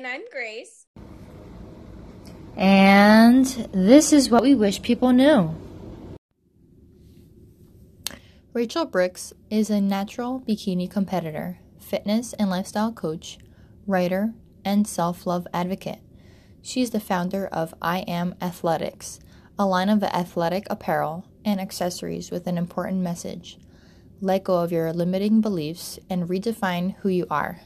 And I'm Grace. And this is what we wish people knew. Rachel Brooks is a natural bikini competitor, fitness and lifestyle coach, writer, and self love advocate. She's the founder of I Am Athletics, a line of athletic apparel and accessories with an important message. Let go of your limiting beliefs and redefine who you are.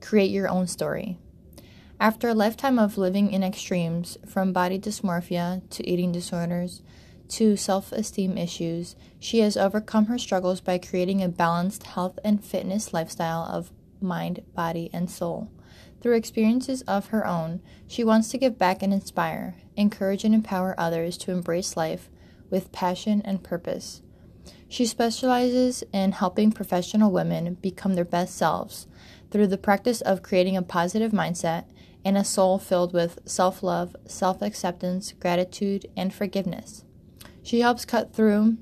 Create your own story. After a lifetime of living in extremes, from body dysmorphia to eating disorders to self esteem issues, she has overcome her struggles by creating a balanced health and fitness lifestyle of mind, body, and soul. Through experiences of her own, she wants to give back and inspire, encourage, and empower others to embrace life with passion and purpose. She specializes in helping professional women become their best selves through the practice of creating a positive mindset and a soul filled with self love, self acceptance, gratitude, and forgiveness. She helps cut through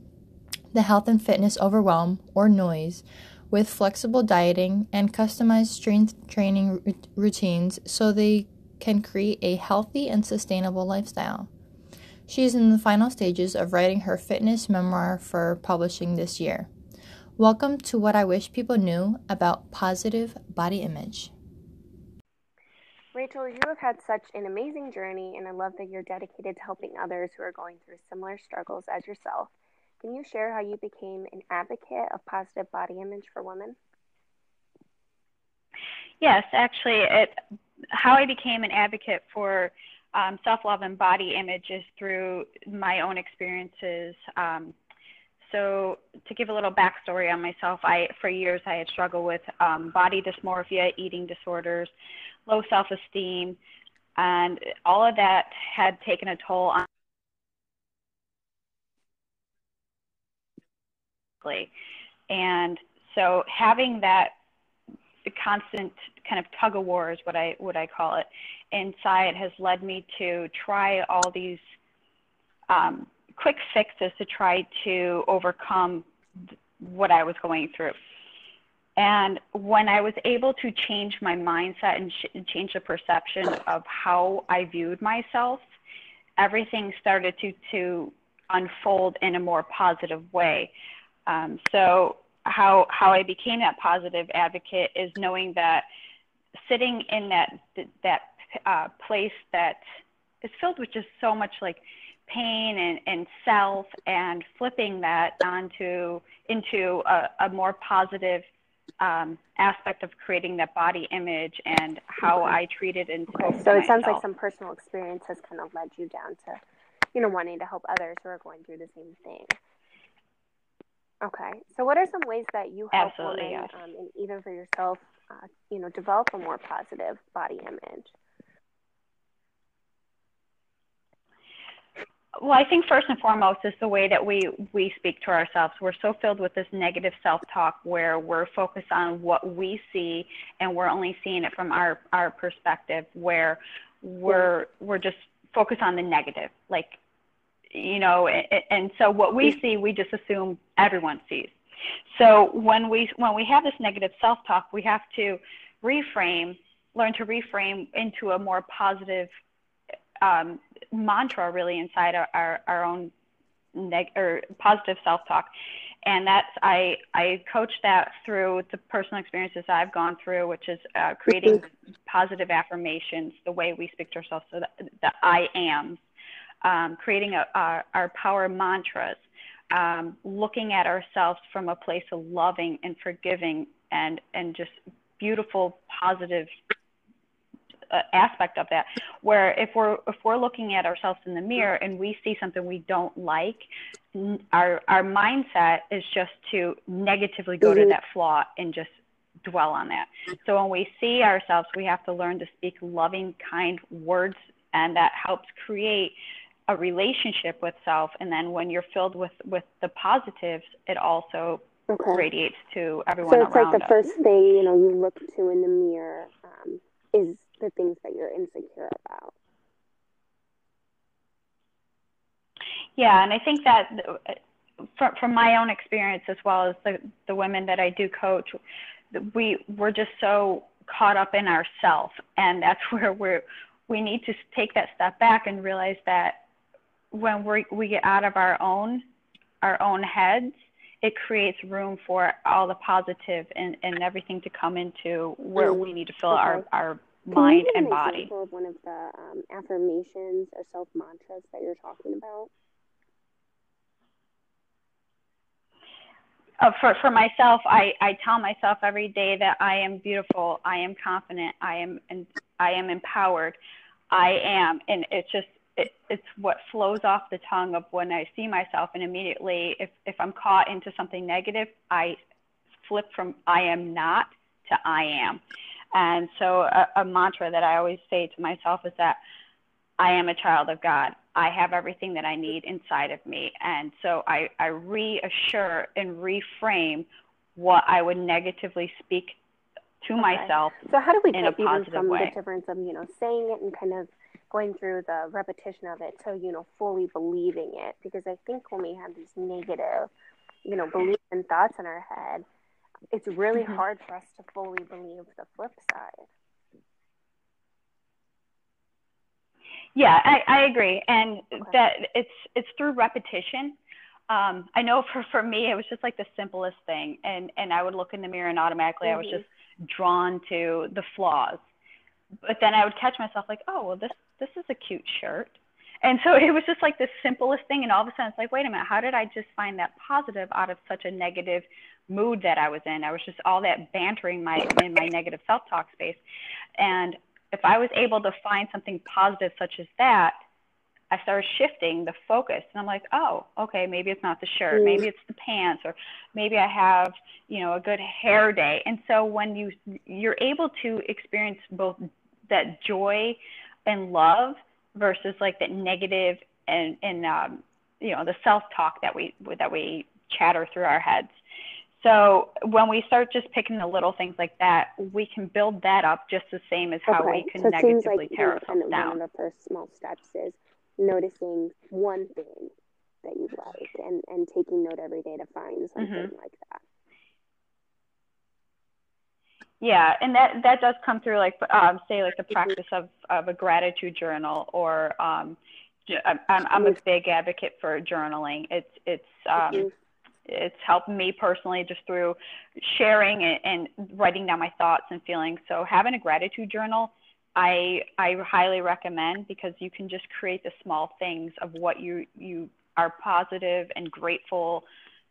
the health and fitness overwhelm or noise with flexible dieting and customized strength training routines so they can create a healthy and sustainable lifestyle. She is in the final stages of writing her fitness memoir for publishing this year. Welcome to what I wish people knew about positive body image. Rachel, you have had such an amazing journey, and I love that you're dedicated to helping others who are going through similar struggles as yourself. Can you share how you became an advocate of positive body image for women? Yes, actually, it, how I became an advocate for um, self love and body image is through my own experiences. Um, so, to give a little backstory on myself, I for years I had struggled with um, body dysmorphia, eating disorders, low self esteem, and all of that had taken a toll on. Me. And so having that constant kind of tug of war is what I what I call it inside has led me to try all these um, quick fixes to try to overcome what I was going through. And when I was able to change my mindset and sh- change the perception of how I viewed myself, everything started to, to unfold in a more positive way. Um, so, how, how I became that positive advocate is knowing that sitting in that, that uh, place that is filled with just so much like pain and, and self and flipping that onto into a, a more positive um, aspect of creating that body image and how I treated it and okay. so it sounds like some personal experience has kind of led you down to you know wanting to help others who are going through the same thing okay so what are some ways that you help Absolutely, women yes. um, and even for yourself uh, you know develop a more positive body image well, I think first and foremost is the way that we we speak to ourselves. We're so filled with this negative self-talk where we're focused on what we see and we're only seeing it from our our perspective where we're we're just focused on the negative. Like you know, and, and so what we see, we just assume everyone sees. So when we when we have this negative self-talk, we have to reframe, learn to reframe into a more positive um, mantra really inside our, our, our own neg- or positive self-talk. And that's I I coach that through the personal experiences I've gone through, which is uh, creating positive affirmations, the way we speak to ourselves, so the, the I am, um, creating a, our, our power mantras, um, looking at ourselves from a place of loving and forgiving and and just beautiful positive uh, aspect of that where if we're if we're looking at ourselves in the mirror and we see something we don't like our our mindset is just to negatively go to mm-hmm. that flaw and just dwell on that so when we see ourselves we have to learn to speak loving kind words and that helps create a relationship with self and then when you're filled with with the positives it also okay. radiates to everyone so it's like the us. first thing you know you look to in the mirror um, is the things that you're insecure about. Yeah, and I think that from, from my own experience as well as the, the women that I do coach, we we're just so caught up in ourself and that's where we're we need to take that step back and realize that when we we get out of our own our own heads it creates room for all the positive and, and everything to come into where mm. we need to fill okay. our, our mind and body. Of one of the um, affirmations or self mantras that you're talking about. Uh, for for myself, I, I tell myself every day that I am beautiful, I am confident, I am and I am empowered, I am, and it's just it, it's what flows off the tongue of when I see myself, and immediately, if if I'm caught into something negative, I flip from I am not to I am, and so a, a mantra that I always say to myself is that I am a child of God. I have everything that I need inside of me. And so I, I reassure and reframe what I would negatively speak to myself. So how do we get even from way. the difference of, you know, saying it and kind of going through the repetition of it to, you know, fully believing it? Because I think when we have these negative, you know, beliefs and thoughts in our head, it's really mm-hmm. hard for us to fully believe the flip side. Yeah, I, I agree, and okay. that it's it's through repetition. Um, I know for for me, it was just like the simplest thing, and and I would look in the mirror and automatically mm-hmm. I was mm-hmm. just drawn to the flaws. But then I would catch myself like, oh well, this this is a cute shirt, and so it was just like the simplest thing, and all of a sudden it's like, wait a minute, how did I just find that positive out of such a negative mood that I was in? I was just all that bantering my in my negative self talk space, and if I was able to find something positive such as that, I started shifting the focus and I'm like, oh, okay, maybe it's not the shirt, mm. maybe it's the pants, or maybe I have, you know, a good hair day. And so when you you're able to experience both that joy and love versus like that negative and and um, you know the self talk that we that we chatter through our heads. So when we start just picking the little things like that, we can build that up just the same as how okay. we can so negatively like, tear ourselves down. One of the first small steps is noticing one thing that you like and, and taking note every day to find something mm-hmm. like that. Yeah, and that that does come through like um, say like the practice of, of a gratitude journal or um, I'm, I'm a mm-hmm. big advocate for journaling. It's it's um, it's helped me personally just through sharing and, and writing down my thoughts and feelings. So having a gratitude journal, I I highly recommend because you can just create the small things of what you you are positive and grateful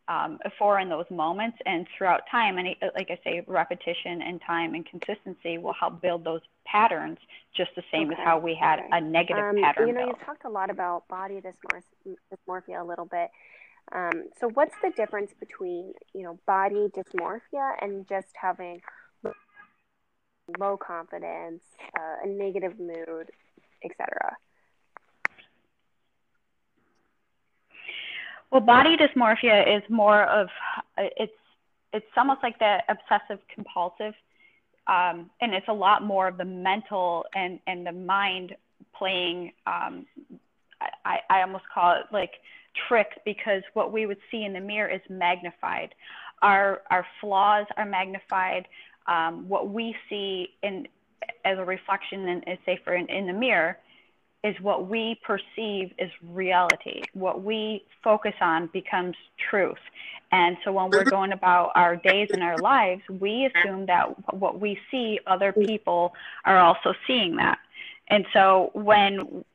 um, for in those moments and throughout time. And like I say, repetition and time and consistency will help build those patterns just the same okay. as how we had okay. a negative um, pattern. You know, built. you talked a lot about body dysmorphia a little bit. Um, so, what's the difference between you know body dysmorphia and just having low confidence, uh, a negative mood, etc.? Well, body dysmorphia is more of it's it's almost like that obsessive compulsive, um, and it's a lot more of the mental and and the mind playing. Um, I I almost call it like trick because what we would see in the mirror is magnified. Our, our flaws are magnified. Um, what we see in, as a reflection, in, say, for in, in the mirror, is what we perceive is reality. What we focus on becomes truth. And so when we're going about our days and our lives, we assume that what we see, other people are also seeing that. And so when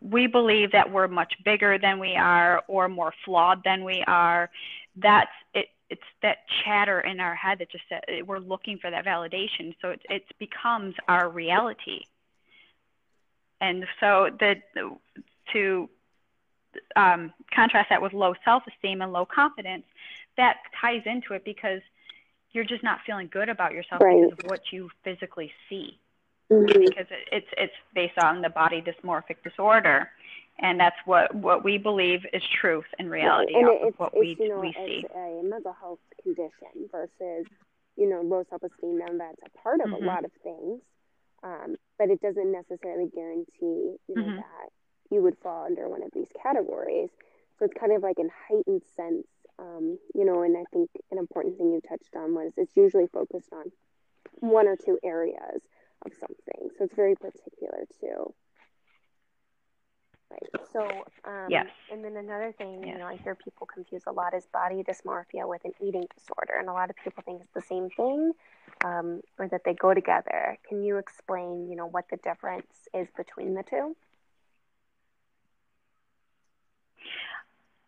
we believe that we're much bigger than we are or more flawed than we are that's it it's that chatter in our head that just uh, we're looking for that validation so it, it becomes our reality and so the, the to um, contrast that with low self-esteem and low confidence that ties into it because you're just not feeling good about yourself right. because of what you physically see mm-hmm. because it's it's based on the body dysmorphic disorder, and that's what what we believe is truth and reality right. and it's, what it's, we you know, we see. a mental health condition versus you know low self esteem, and that's a part of mm-hmm. a lot of things, um, but it doesn't necessarily guarantee you know mm-hmm. that you would fall under one of these categories. So it's kind of like an heightened sense, um, you know, and I think an important thing you touched on was it's usually focused on one or two areas of something. So it's very particular too. Right. So, um, yes. And then another thing, yes. you know, I hear people confuse a lot is body dysmorphia with an eating disorder, and a lot of people think it's the same thing, um, or that they go together. Can you explain, you know, what the difference is between the two?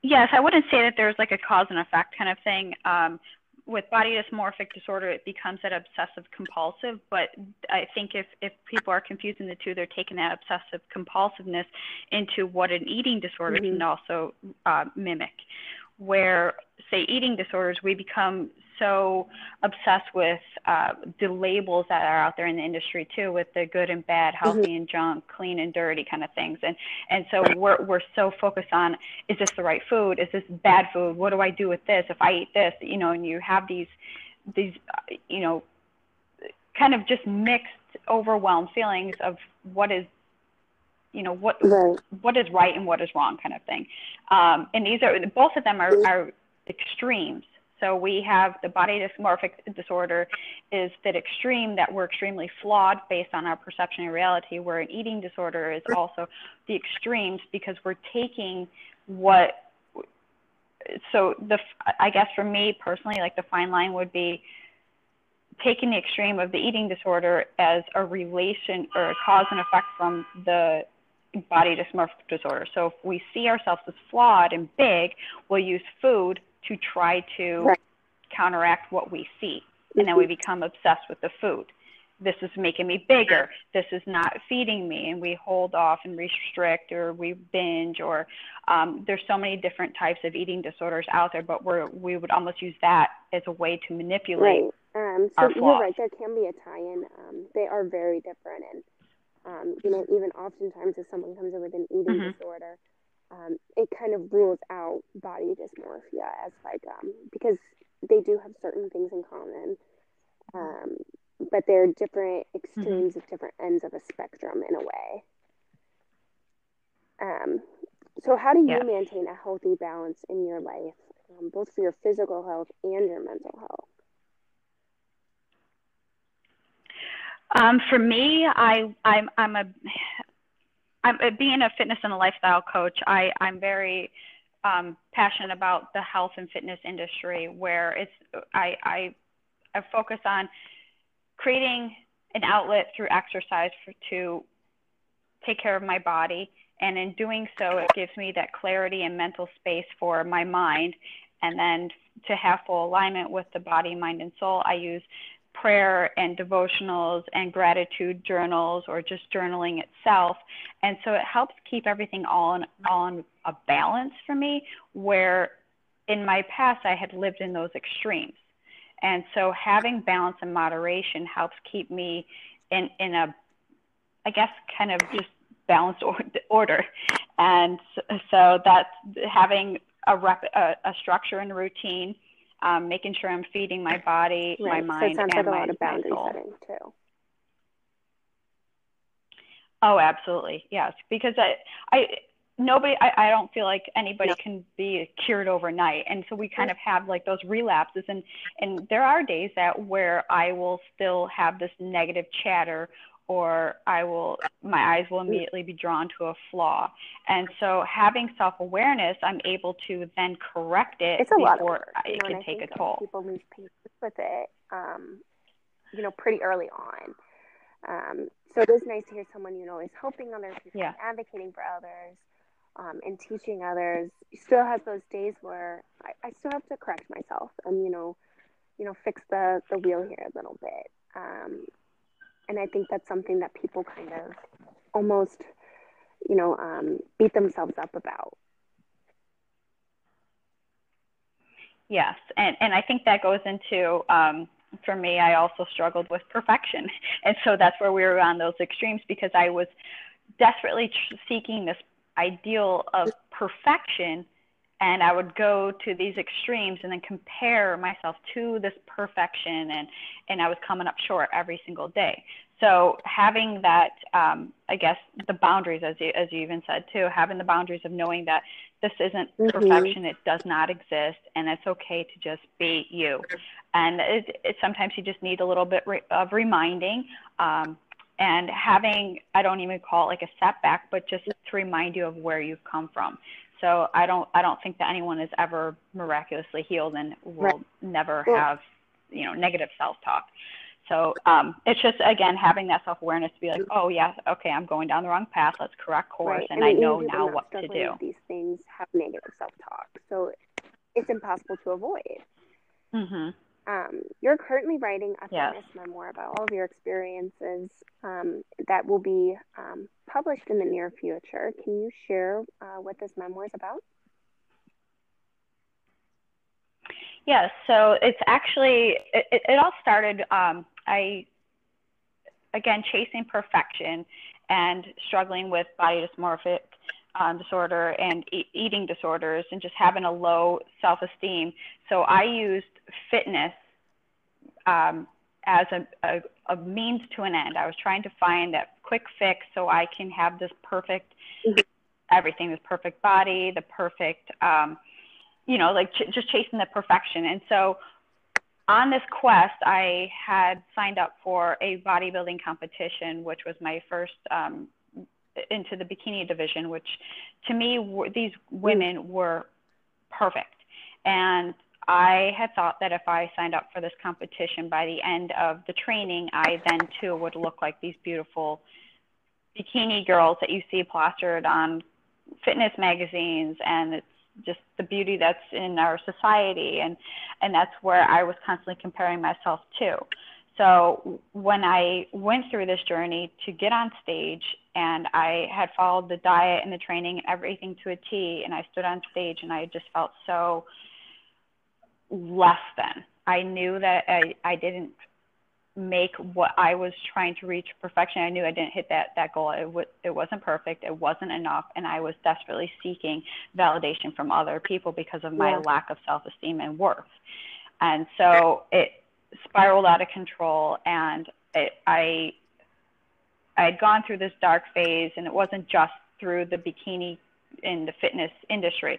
Yes, I wouldn't say that there's like a cause and effect kind of thing. Um, with body dysmorphic disorder, it becomes that obsessive compulsive. But I think if, if people are confusing the two, they're taking that obsessive compulsiveness into what an eating disorder mm-hmm. can also uh, mimic. Where, say, eating disorders, we become so obsessed with uh, the labels that are out there in the industry too, with the good and bad, healthy mm-hmm. and junk, clean and dirty kind of things. And and so we're we're so focused on is this the right food? Is this bad food? What do I do with this if I eat this? You know, and you have these these you know kind of just mixed, overwhelmed feelings of what is you know what right. what is right and what is wrong kind of thing. Um, and these are both of them are, are extremes so we have the body dysmorphic disorder is that extreme that we're extremely flawed based on our perception of reality, where an eating disorder is also the extremes because we're taking what so the I guess for me personally, like the fine line would be taking the extreme of the eating disorder as a relation or a cause and effect from the body dysmorphic disorder. So if we see ourselves as flawed and big, we'll use food to try to right. counteract what we see. And then we mm-hmm. become obsessed with the food. This is making me bigger. This is not feeding me. And we hold off and restrict or we binge or um, there's so many different types of eating disorders out there, but we're, we would almost use that as a way to manipulate. Right. Um, so you're right. There can be a tie-in. Um, they are very different. And, um, you know, even oftentimes if someone comes in with an eating mm-hmm. disorder, um, it kind of rules out body dysmorphia as like um, because they do have certain things in common, um, but they're different extremes mm-hmm. of different ends of a spectrum in a way. Um, so, how do you yeah. maintain a healthy balance in your life, um, both for your physical health and your mental health? Um, for me, I I'm I'm a I'm, uh, being a fitness and a lifestyle coach, I, I'm very um, passionate about the health and fitness industry where it's I, I, I focus on creating an outlet through exercise for, to take care of my body. And in doing so, it gives me that clarity and mental space for my mind. And then to have full alignment with the body, mind, and soul, I use prayer and devotionals and gratitude journals or just journaling itself. And so it helps keep everything on on a balance for me where in my past I had lived in those extremes. And so having balance and moderation helps keep me in in a I guess kind of just balanced order. And so that's having a, rep, a, a structure and routine um, making sure I'm feeding my body, right. my mind, so and like my, my soul. too. Oh, absolutely, yes. Because I, I, nobody, I, I don't feel like anybody no. can be cured overnight, and so we kind of have like those relapses, and and there are days that where I will still have this negative chatter or I will my eyes will immediately be drawn to a flaw. And so having self-awareness, I'm able to then correct it it's a before lot of work, it know, can take a toll. People lose patience with it, um, you know, pretty early on. Um, so it is nice to hear someone you know is helping others, yeah. advocating for others, um, and teaching others. Still has those days where I, I still have to correct myself and you know, you know, fix the the wheel here a little bit. Um, and I think that's something that people kind of almost, you know, um, beat themselves up about. Yes, and and I think that goes into um, for me. I also struggled with perfection, and so that's where we were on those extremes because I was desperately tr- seeking this ideal of perfection and I would go to these extremes and then compare myself to this perfection and and I was coming up short every single day. So having that, um, I guess, the boundaries, as you as you even said too, having the boundaries of knowing that this isn't mm-hmm. perfection, it does not exist, and it's okay to just be you. And it, it sometimes you just need a little bit re- of reminding. Um, and having I don't even call it like a setback, but just to remind you of where you've come from. So I don't I don't think that anyone is ever miraculously healed and will right. never have you know negative self talk. So um, it's just again having that self awareness to be like, oh yeah, okay, I'm going down the wrong path. Let's correct course, right. and, and I know now what to do. These things have negative self talk, so it's impossible to avoid. Mm-hmm. Um, you're currently writing a yes. memoir about all of your experiences um, that will be um, published in the near future. Can you share uh, what this memoir is about? Yes, so it's actually, it, it all started, um, I, again, chasing perfection and struggling with body dysmorphic um, disorder and e- eating disorders and just having a low self esteem. So I used fitness um, as a, a, a, means to an end. I was trying to find that quick fix so I can have this perfect mm-hmm. everything, this perfect body, the perfect, um, you know, like ch- just chasing the perfection. And so on this quest, I had signed up for a bodybuilding competition, which was my first um, into the bikini division, which to me, were, these mm. women were perfect. And I had thought that if I signed up for this competition by the end of the training, I then too would look like these beautiful bikini girls that you see plastered on fitness magazines and it's just the beauty that's in our society and and that's where I was constantly comparing myself to. So when I went through this journey to get on stage and I had followed the diet and the training and everything to a T and I stood on stage and I just felt so less than. I knew that I, I didn't make what I was trying to reach perfection. I knew I didn't hit that that goal. It w- it wasn't perfect. It wasn't enough, and I was desperately seeking validation from other people because of my yeah. lack of self esteem and worth. And so it spiraled out of control, and it, I I had gone through this dark phase, and it wasn't just through the bikini in the fitness industry,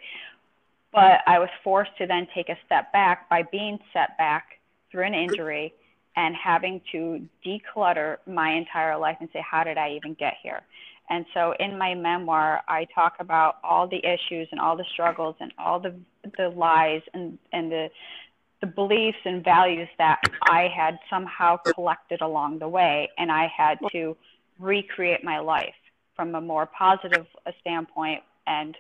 but I was forced to then take a step back by being set back through an injury and having to declutter my entire life and say, how did I even get here? And so in my memoir, I talk about all the issues and all the struggles and all the, the lies and, and the, the beliefs and values that I had somehow collected along the way. And I had to recreate my life from a more positive standpoint and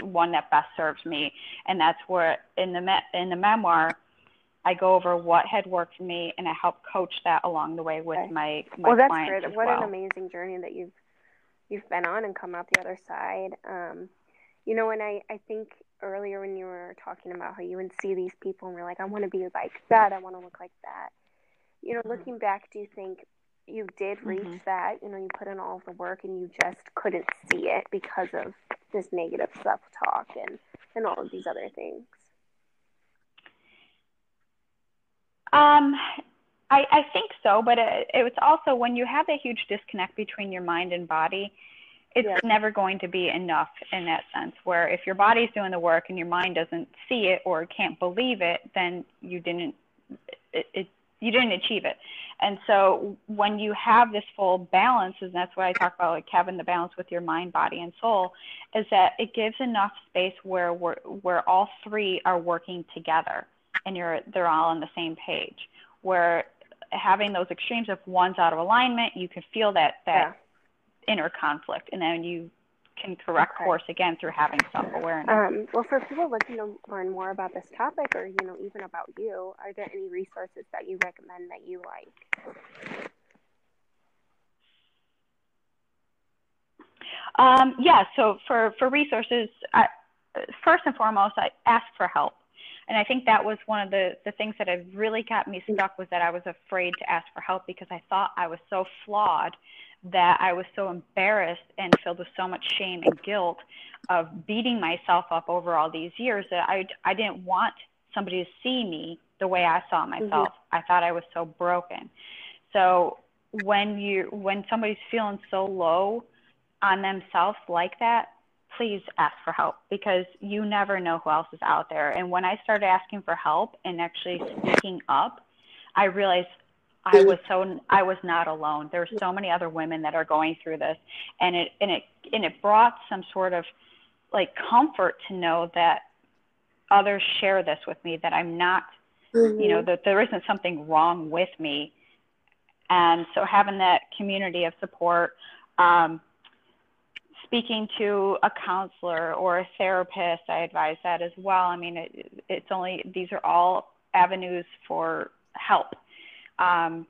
one that best serves me. And that's where in the me- in the memoir, I go over what had worked for me, and I help coach that along the way with okay. my my well, that's clients great. What well. an amazing journey that you've you've been on and come out the other side. Um, you know, and I I think earlier when you were talking about how you would see these people and we're like, I want to be like that, I want to look like that. You know, mm-hmm. looking back, do you think you did reach mm-hmm. that? You know, you put in all of the work and you just couldn't see it because of this negative self talk and, and all of these other things? Um, I, I think so, but it, it was also when you have a huge disconnect between your mind and body, it's yeah. never going to be enough in that sense. Where if your body's doing the work and your mind doesn't see it or can't believe it, then you didn't it, it you didn't achieve it. And so when you have this full balance, and that's what I talk about, like having the balance with your mind, body, and soul, is that it gives enough space where we're, where all three are working together, and you're they're all on the same page. Where having those extremes, if one's out of alignment, you can feel that that yeah. Inner conflict, and then you can correct okay. course again through having self awareness. Um, well, for people looking to learn more about this topic, or you know, even about you, are there any resources that you recommend that you like? Um, yeah. So for for resources, I, first and foremost, I ask for help. And I think that was one of the, the things that had really got me stuck was that I was afraid to ask for help because I thought I was so flawed that I was so embarrassed and filled with so much shame and guilt of beating myself up over all these years that I, I didn't want somebody to see me the way I saw myself. Mm-hmm. I thought I was so broken. So when you when somebody's feeling so low on themselves like that, please ask for help because you never know who else is out there. And when I started asking for help and actually speaking up, I realized I was so I was not alone. There's so many other women that are going through this, and it and it and it brought some sort of like comfort to know that others share this with me. That I'm not, mm-hmm. you know, that there isn't something wrong with me, and so having that community of support. Um, speaking to a counselor or a therapist, I advise that as well. I mean, it, it's only these are all avenues for help um,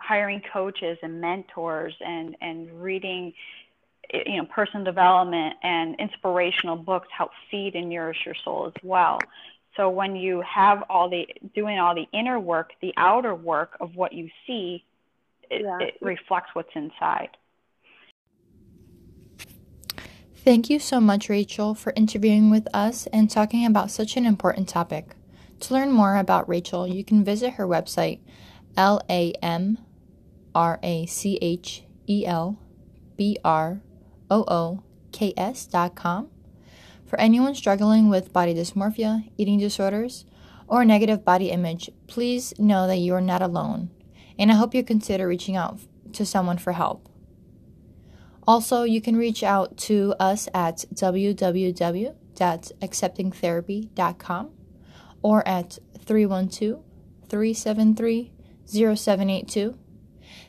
hiring coaches and mentors and and reading you know personal development and inspirational books help feed and nourish your soul as well so when you have all the doing all the inner work the outer work of what you see it, yeah. it reflects what's inside Thank you so much, Rachel, for interviewing with us and talking about such an important topic. To learn more about Rachel, you can visit her website L A M R A C H E L B R O O K S dot com. For anyone struggling with body dysmorphia, eating disorders, or negative body image, please know that you are not alone, and I hope you consider reaching out to someone for help. Also, you can reach out to us at www.acceptingtherapy.com or at 312 373 0782.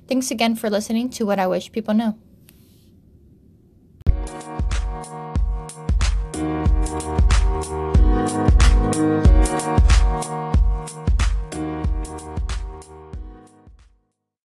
Thanks again for listening to What I Wish People Know.